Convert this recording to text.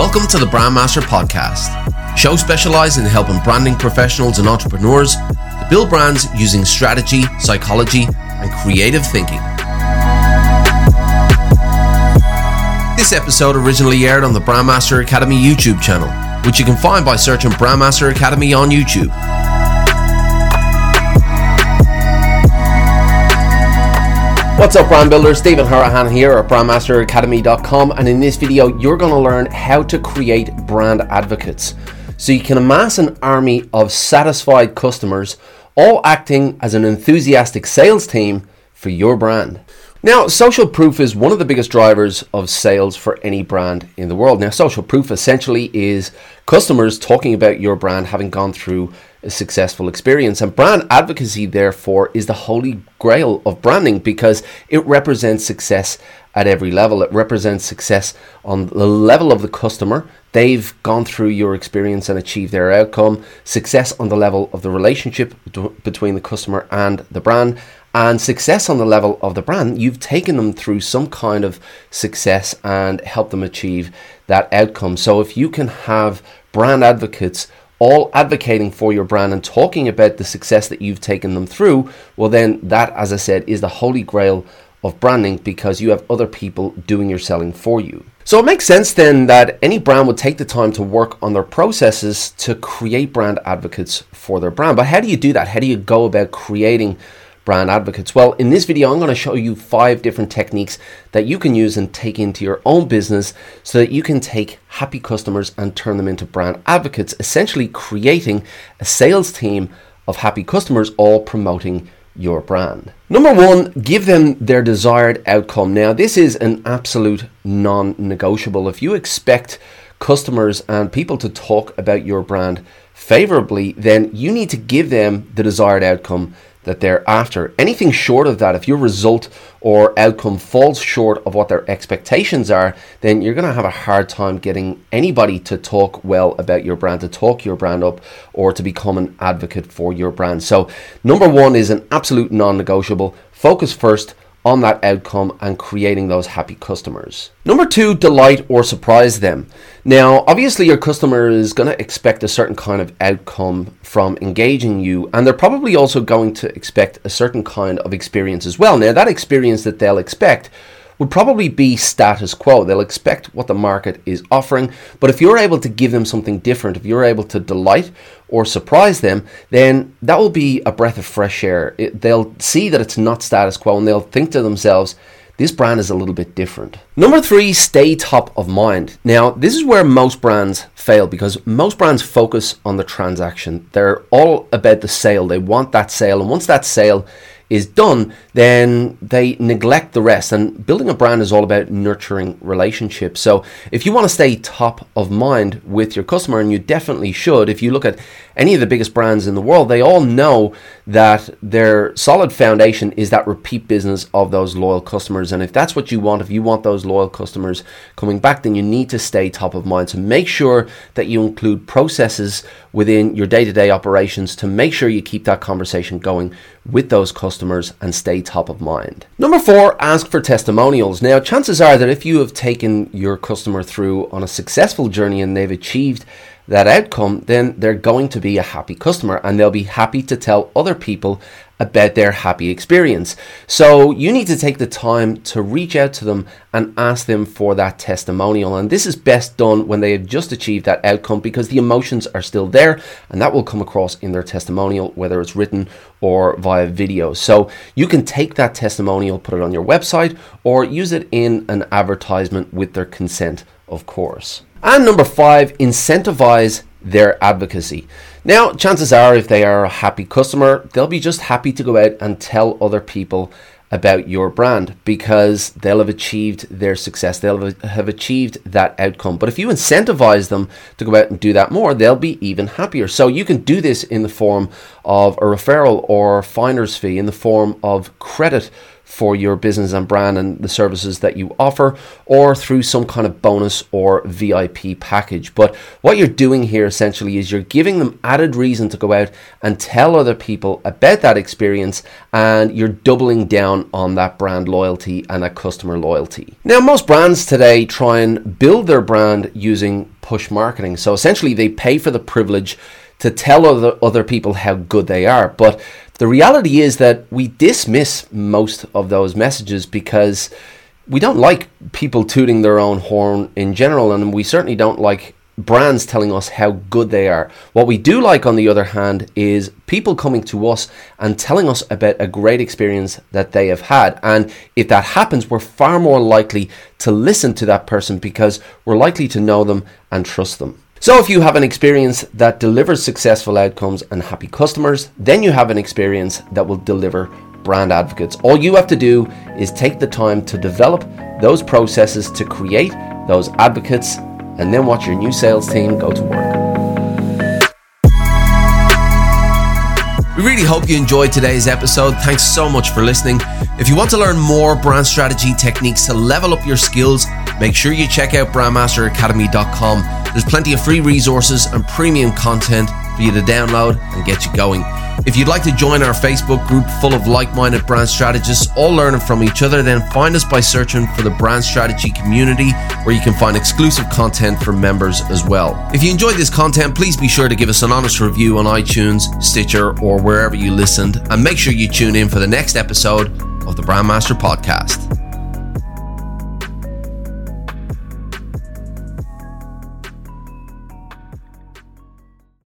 Welcome to the Brandmaster Podcast, show specialized in helping branding professionals and entrepreneurs to build brands using strategy, psychology, and creative thinking. This episode originally aired on the Brandmaster Academy YouTube channel, which you can find by searching Brandmaster Academy on YouTube. What's up, brand builders? Stephen Houraghan here at brandmasteracademy.com, and in this video, you're going to learn how to create brand advocates so you can amass an army of satisfied customers, all acting as an enthusiastic sales team for your brand. Now, social proof is one of the biggest drivers of sales for any brand in the world. Now, social proof essentially is customers talking about your brand having gone through successful experience. And brand advocacy, therefore, is the holy grail of branding because it represents success at every level. It represents success on the level of the customer. They've gone through your experience and achieved their outcome. Success on the level of the relationship between the customer and the brand. And success on the level of the brand, you've taken them through some kind of success and helped them achieve that outcome. So if you can have brand advocates all advocating for your brand and talking about the success that you've taken them through, well, then that, as I said, is the holy grail of branding because you have other people doing your selling for you. So it makes sense then that any brand would take the time to work on their processes to create brand advocates for their brand. But how do you do that? How do you go about creating brand advocates? Well, in this video, I'm going to show you five different techniques that you can use and take into your own business so that you can take happy customers and turn them into brand advocates, essentially creating a sales team of happy customers all promoting your brand. Number one, give them their desired outcome. Now, this is an absolute non negotiable. If you expect customers and people to talk about your brand favorably, then you need to give them the desired outcome that they're after. Anything short of that, if your result or outcome falls short of what their expectations are, then you're going to have a hard time getting anybody to talk well about your brand, to talk your brand up, or to become an advocate for your brand. So, number one is an absolute non negotiable. Focus first on that outcome and creating those happy customers. Number two, delight or surprise them. Now, obviously, your customer is going to expect a certain kind of outcome from engaging you, and they're probably also going to expect a certain kind of experience as well. Now, that experience that they'll expect would probably be status quo. They'll expect what the market is offering, but if you're able to give them something different, if you're able to delight or surprise them, then that will be a breath of fresh air. It, they'll see that it's not status quo and they'll think to themselves, this brand is a little bit different. Number three, stay top of mind. Now, this is where most brands fail because most brands focus on the transaction. They're all about the sale. They want that sale. And once that sale is done, then they neglect the rest. And building a brand is all about nurturing relationships. So if you want to stay top of mind with your customer, and you definitely should, if you look at any of the biggest brands in the world, they all know that their solid foundation is that repeat business of those loyal customers. And if that's what you want, if you want those loyal customers coming back, then you need to stay top of mind. So make sure that you include processes within your day to day operations to make sure you keep that conversation going with those customers and stay top of mind. Number four, ask for testimonials. Now, chances are that if you have taken your customer through on a successful journey and they've achieved that outcome, then they're going to be a happy customer and they'll be happy to tell other people about their happy experience. So you need to take the time to reach out to them and ask them for that testimonial. And this is best done when they have just achieved that outcome because the emotions are still there and that will come across in their testimonial, whether it's written or via video. So you can take that testimonial, put it on your website, or use it in an advertisement with their consent, of course. And number five, incentivize their advocacy. Now, chances are, if they are a happy customer, they'll be just happy to go out and tell other people about your brand because they'll have achieved their success. They'll have achieved that outcome. But if you incentivize them to go out and do that more, they'll be even happier. So you can do this in the form of a referral or finder's fee, in the form of credit for your business and brand and the services that you offer, or through some kind of bonus or VIP package. But what you're doing here essentially is you're giving them added reason to go out and tell other people about that experience, and you're doubling down on that brand loyalty and that customer loyalty. Now, most brands today try and build their brand using push marketing. So essentially, they pay for the privilege to tell other, other people how good they are. But the reality is that we dismiss most of those messages because we don't like people tooting their own horn in general, and we certainly don't like brands telling us how good they are. What we do like, on the other hand, is people coming to us and telling us about a great experience that they have had. And if that happens, we're far more likely to listen to that person because we're likely to know them and trust them. So, if you have an experience that delivers successful outcomes and happy customers, then you have an experience that will deliver brand advocates. All you have to do is take the time to develop those processes to create those advocates and then watch your new sales team go to work. We really hope you enjoyed today's episode. Thanks so much for listening. If you want to learn more brand strategy techniques to level up your skills, make sure you check out brandmasteracademy.com. There's plenty of free resources and premium content for you to download and get you going. If you'd like to join our Facebook group full of like minded brand strategists, all learning from each other, then find us by searching for the Brand Strategy Community, where you can find exclusive content for members as well. If you enjoyed this content, please be sure to give us an honest review on iTunes, Stitcher, or wherever you listened, and make sure you tune in for the next episode of the Brandmaster Podcast.